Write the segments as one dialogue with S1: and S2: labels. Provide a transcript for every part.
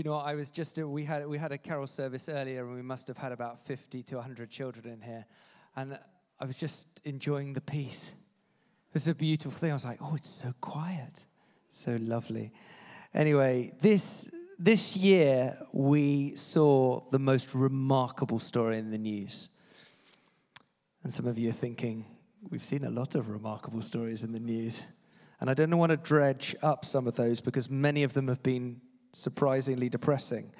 S1: You know what? I was just, uh, we had, we had a carol service earlier and we must have had about 50 to 100 children in here. And I was just enjoying the peace. It was a beautiful thing. I was like, oh, it's so quiet. So lovely. Anyway, this, this year we saw the most remarkable story in the news. And some of you are thinking, we've seen a lot of remarkable stories in the news. And I don't want to dredge up some of those because many of them have been surprisingly depressing.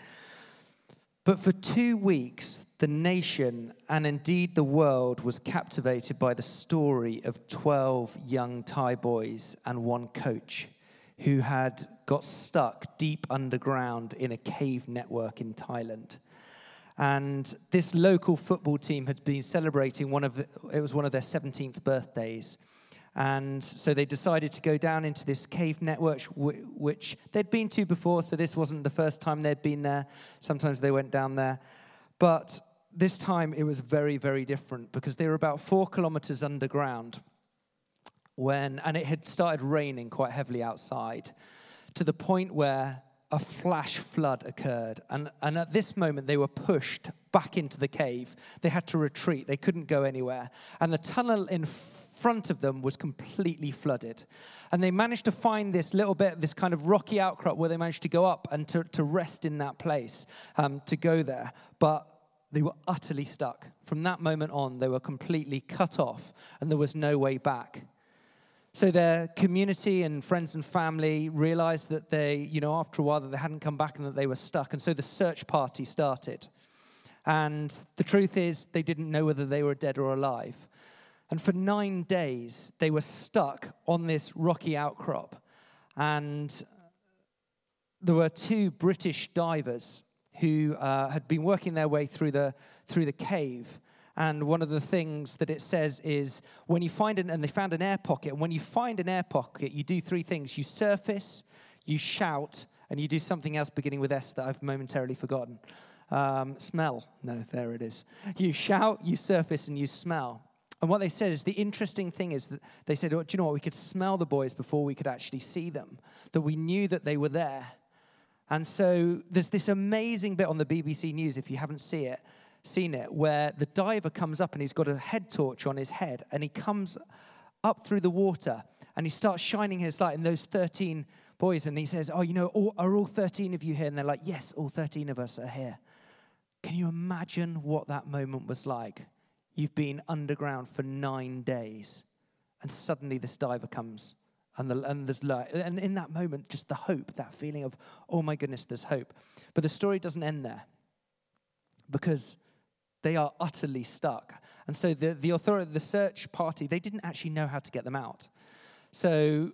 S1: But for two weeks, the nation and indeed the world was captivated by the story of 12 young Thai boys and one coach who had got stuck deep underground in a cave network in Thailand. And this local football team had been celebrating one of it was one of their 17th birthdays. And so they decided to go down into this cave network, which they'd been to before. So this wasn't the first time they'd been there. Sometimes they went down there. But this time it was very, very different because they were about four kilometers underground when, and it had started raining quite heavily outside to the point where a flash flood occurred. And, and at this moment, they were pushed back into the cave. They had to retreat, they couldn't go anywhere. And the tunnel in front of them was completely flooded. And they managed to find this little bit, this kind of rocky outcrop where they managed to go up and to, to rest in that place, um, to go there. But they were utterly stuck. From that moment on, they were completely cut off, and there was no way back. So their community and friends and family realized that they, you know, after a while that they hadn't come back and that they were stuck. And so the search party started. And the truth is, they didn't know whether they were dead or alive. And for nine days, they were stuck on this rocky outcrop. And there were two British divers who uh, had been working their way through the, through the cave. And one of the things that it says is when you find an, and they found an air pocket, and when you find an air pocket, you do three things you surface, you shout, and you do something else beginning with S that I've momentarily forgotten. Um, smell. No, there it is. You shout, you surface, and you smell. And what they said is the interesting thing is that they said, oh, Do you know what? We could smell the boys before we could actually see them, that we knew that they were there. And so there's this amazing bit on the BBC News, if you haven't seen it, seen it, where the diver comes up and he's got a head torch on his head and he comes up through the water and he starts shining his light. in those 13 boys, and he says, Oh, you know, all, are all 13 of you here? And they're like, Yes, all 13 of us are here. Can you imagine what that moment was like? You've been underground for nine days, and suddenly this diver comes. And, the, and there's light. And in that moment, just the hope, that feeling of, oh my goodness, there's hope. But the story doesn't end there because they are utterly stuck. And so the, the authority, the search party, they didn't actually know how to get them out. So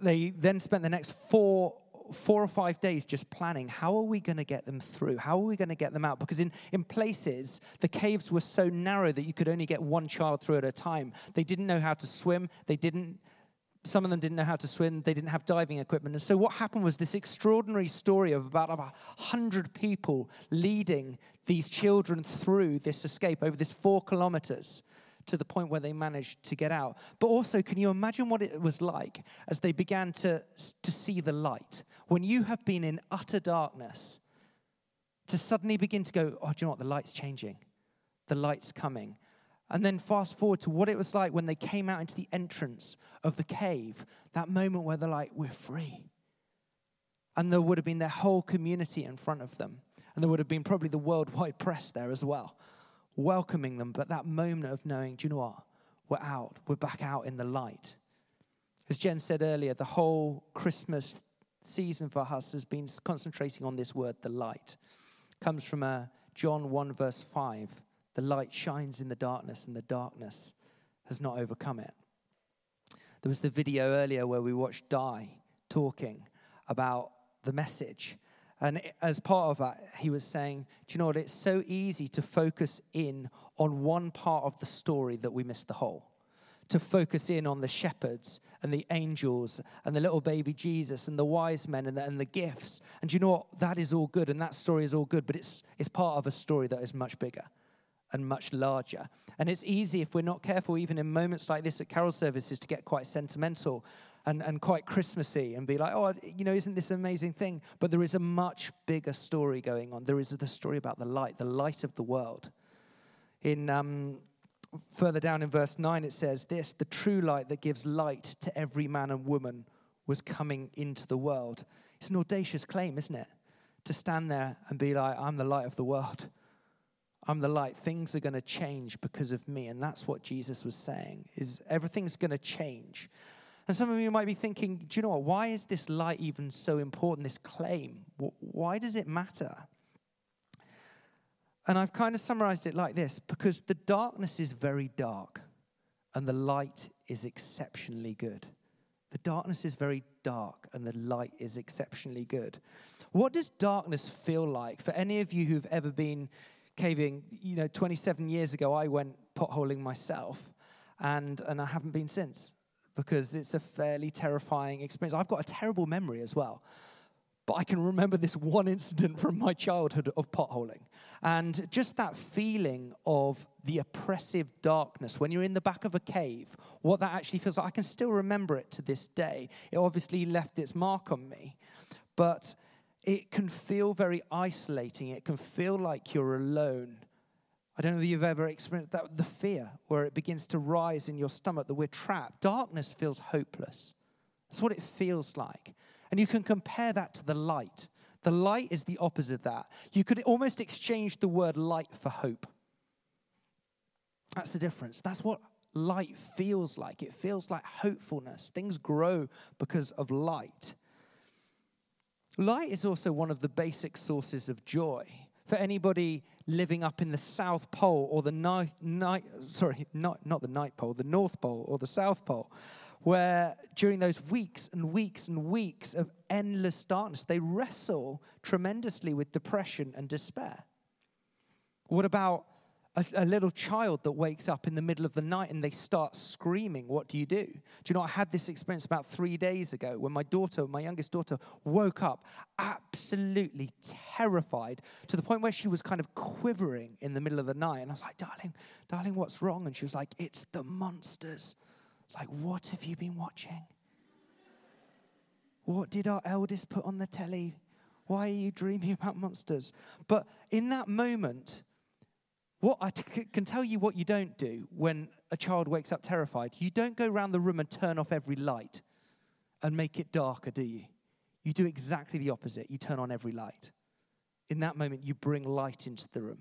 S1: they then spent the next four four or five days just planning how are we going to get them through how are we going to get them out because in, in places the caves were so narrow that you could only get one child through at a time they didn't know how to swim they didn't some of them didn't know how to swim, they didn't have diving equipment. And so, what happened was this extraordinary story of about 100 people leading these children through this escape over this four kilometers to the point where they managed to get out. But also, can you imagine what it was like as they began to, to see the light? When you have been in utter darkness, to suddenly begin to go, oh, do you know what? The light's changing, the light's coming. And then fast forward to what it was like when they came out into the entrance of the cave, that moment where they're like, we're free. And there would have been their whole community in front of them. And there would have been probably the worldwide press there as well, welcoming them. But that moment of knowing, do you know what? We're out. We're back out in the light. As Jen said earlier, the whole Christmas season for us has been concentrating on this word, the light. It comes from uh, John 1, verse 5. The light shines in the darkness, and the darkness has not overcome it. There was the video earlier where we watched Di talking about the message. And as part of that, he was saying, Do you know what? It's so easy to focus in on one part of the story that we miss the whole. To focus in on the shepherds and the angels and the little baby Jesus and the wise men and the, and the gifts. And do you know what? That is all good and that story is all good, but it's, it's part of a story that is much bigger and much larger. And it's easy if we're not careful, even in moments like this at carol services, to get quite sentimental and, and quite Christmassy and be like, oh, you know, isn't this an amazing thing? But there is a much bigger story going on. There is the story about the light, the light of the world. In um, further down in verse 9, it says this the true light that gives light to every man and woman was coming into the world. It's an audacious claim, isn't it? To stand there and be like, I'm the light of the world. I'm the light. Things are going to change because of me. And that's what Jesus was saying, is everything's going to change. And some of you might be thinking, do you know what? Why is this light even so important, this claim? Why does it matter? And I've kind of summarized it like this because the darkness is very dark and the light is exceptionally good. The darkness is very dark and the light is exceptionally good. What does darkness feel like for any of you who've ever been caving? You know, 27 years ago, I went potholing myself and, and I haven't been since because it's a fairly terrifying experience. I've got a terrible memory as well. But I can remember this one incident from my childhood of potholing. And just that feeling of the oppressive darkness when you're in the back of a cave, what that actually feels like, I can still remember it to this day. It obviously left its mark on me. But it can feel very isolating. It can feel like you're alone. I don't know if you've ever experienced that, the fear where it begins to rise in your stomach that we're trapped. Darkness feels hopeless. That's what it feels like. And you can compare that to the light. The light is the opposite of that. You could almost exchange the word light for hope. That's the difference. That's what light feels like. It feels like hopefulness. Things grow because of light. Light is also one of the basic sources of joy. For anybody living up in the South Pole or the night, night sorry, not, not the Night Pole, the North Pole or the South Pole, where during those weeks and weeks and weeks of endless darkness, they wrestle tremendously with depression and despair. What about a, a, little child that wakes up in the middle of the night and they start screaming? What do you do? Do you know, I had this experience about three days ago when my daughter, my youngest daughter, woke up absolutely terrified to the point where she was kind of quivering in the middle of the night. And I was like, darling, darling, what's wrong? And she was like, it's the monsters. It's like, what have you been watching? What did our eldest put on the telly? Why are you dreaming about monsters? But in that moment, what I t- can tell you what you don't do when a child wakes up terrified. You don't go around the room and turn off every light and make it darker, do you? You do exactly the opposite. You turn on every light. In that moment, you bring light into the room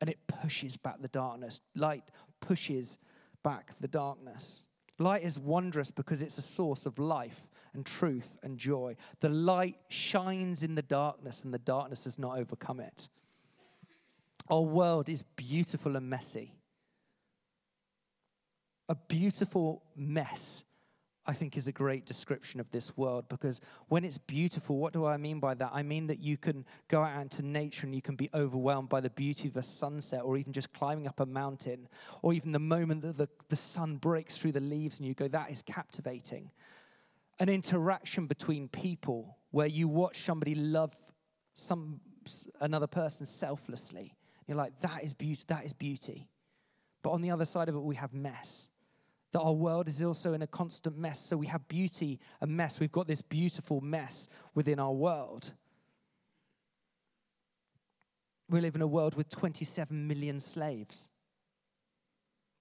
S1: and it pushes back the darkness. Light pushes back the darkness. Light is wondrous because it's a source of life and truth and joy. The light shines in the darkness, and the darkness has not overcome it. Our world is beautiful and messy. A beautiful mess I think is a great description of this world because when it's beautiful, what do I mean by that? I mean that you can go out into nature and you can be overwhelmed by the beauty of a sunset or even just climbing up a mountain or even the moment that the, the sun breaks through the leaves and you go, that is captivating. An interaction between people where you watch somebody love some another person selflessly. You're like, that is beauty, that is beauty. But on the other side of it, we have mess that our world is also in a constant mess. So we have beauty and mess. We've got this beautiful mess within our world. We live in a world with 27 million slaves.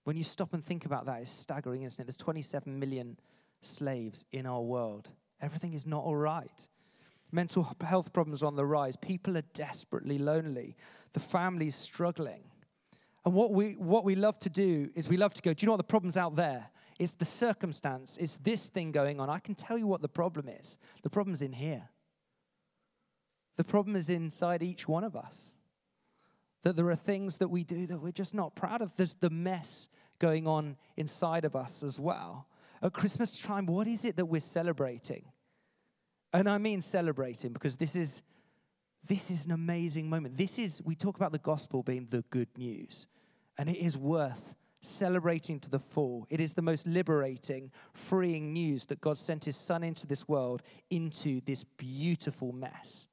S1: When you stop and think about that, it's staggering, isn't it? There's 27 million slaves in our world. Everything is not all right. Mental health problems on the rise. People are desperately lonely. The family's struggling. And what we, what we love to do is we love to go, do you know what the problem's out there? It's the circumstance, it's this thing going on. I can tell you what the problem is. The problem's in here. The problem is inside each one of us. That there are things that we do that we're just not proud of. There's the mess going on inside of us as well. At Christmas time, what is it that we're celebrating? And I mean celebrating because this is this is an amazing moment. This is we talk about the gospel being the good news. And it is worth celebrating to the full. It is the most liberating, freeing news that God sent his son into this world, into this beautiful mess.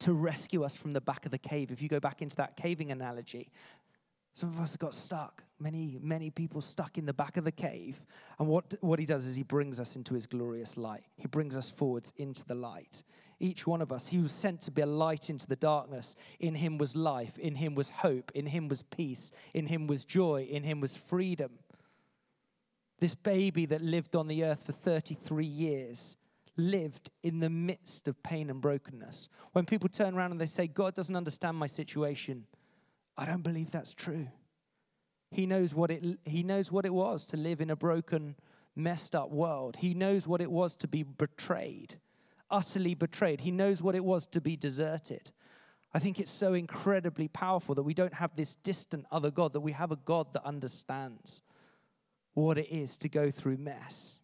S1: To rescue us from the back of the cave. If you go back into that caving analogy, Some of us got stuck. Many, many people stuck in the back of the cave. And what, what he does is he brings us into his glorious light. He brings us forwards into the light. Each one of us, he was sent to be a light into the darkness. In him was life. In him was hope. In him was peace. In him was joy. In him was freedom. This baby that lived on the earth for 33 years lived in the midst of pain and brokenness. When people turn around and they say, God doesn't understand my situation, I don't believe that's true. He knows what it, he knows what it was to live in a broken, messed up world. He knows what it was to be betrayed, utterly betrayed. He knows what it was to be deserted. I think it's so incredibly powerful that we don't have this distant other God, that we have a God that understands what it is to go through mess.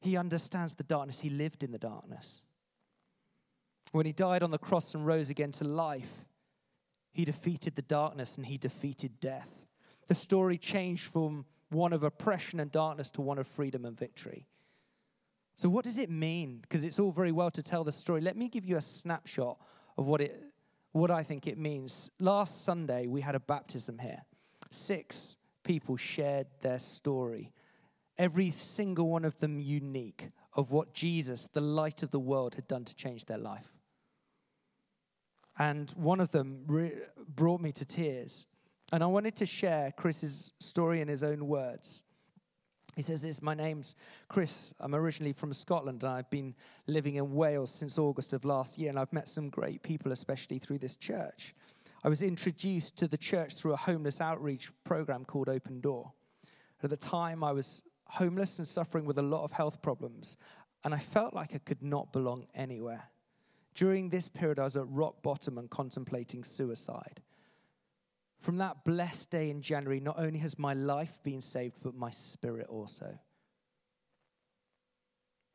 S1: He understands the darkness. He lived in the darkness. When he died on the cross and rose again to life, he defeated the darkness and he defeated death. The story changed from one of oppression and darkness to one of freedom and victory. So, what does it mean? Because it's all very well to tell the story. Let me give you a snapshot of what, it, what I think it means. Last Sunday, we had a baptism here. Six people shared their story, every single one of them unique, of what Jesus, the light of the world, had done to change their life. And one of them re- brought me to tears. And I wanted to share Chris's story in his own words. He says this My name's Chris. I'm originally from Scotland and I've been living in Wales since August of last year. And I've met some great people, especially through this church. I was introduced to the church through a homeless outreach program called Open Door. At the time, I was homeless and suffering with a lot of health problems, and I felt like I could not belong anywhere. During this period, I was at rock bottom and contemplating suicide. From that blessed day in January, not only has my life been saved, but my spirit also.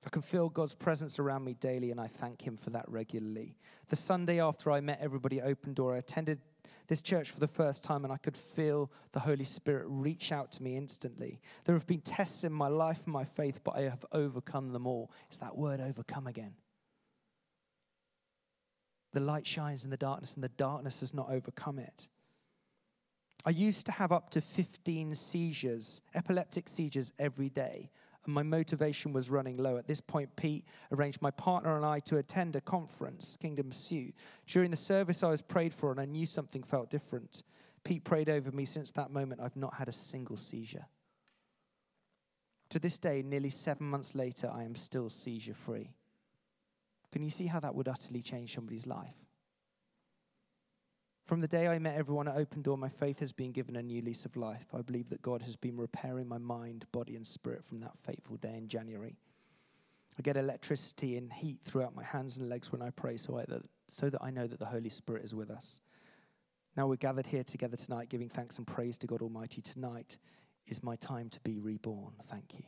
S1: I can feel God's presence around me daily, and I thank Him for that regularly. The Sunday after I met everybody at Open Door, I attended this church for the first time, and I could feel the Holy Spirit reach out to me instantly. There have been tests in my life and my faith, but I have overcome them all. It's that word overcome again. The light shines in the darkness, and the darkness has not overcome it. I used to have up to 15 seizures, epileptic seizures, every day, and my motivation was running low. At this point, Pete arranged my partner and I to attend a conference, Kingdom Pursuit. During the service, I was prayed for, and I knew something felt different. Pete prayed over me. Since that moment, I've not had a single seizure. To this day, nearly seven months later, I am still seizure free. Can you see how that would utterly change somebody's life? From the day I met everyone at Open Door, my faith has been given a new lease of life. I believe that God has been repairing my mind, body, and spirit from that fateful day in January. I get electricity and heat throughout my hands and legs when I pray, so, I, so that I know that the Holy Spirit is with us. Now we're gathered here together tonight, giving thanks and praise to God Almighty. Tonight is my time to be reborn. Thank you.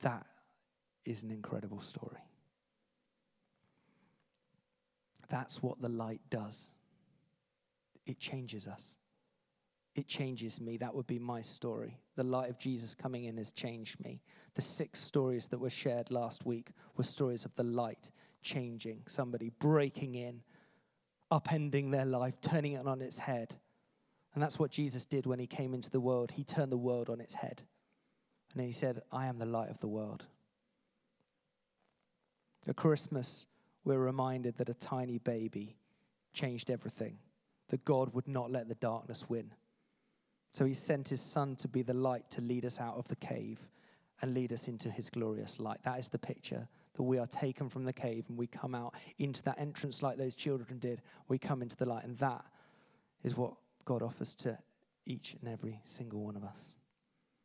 S1: That is an incredible story. That's what the light does. It changes us. It changes me. That would be my story. The light of Jesus coming in has changed me. The six stories that were shared last week were stories of the light changing somebody, breaking in, upending their life, turning it on its head. And that's what Jesus did when he came into the world. He turned the world on its head. And he said, I am the light of the world. At Christmas, we're reminded that a tiny baby changed everything, that God would not let the darkness win. So he sent his son to be the light to lead us out of the cave and lead us into his glorious light. That is the picture that we are taken from the cave and we come out into that entrance like those children did. We come into the light, and that is what God offers to each and every single one of us.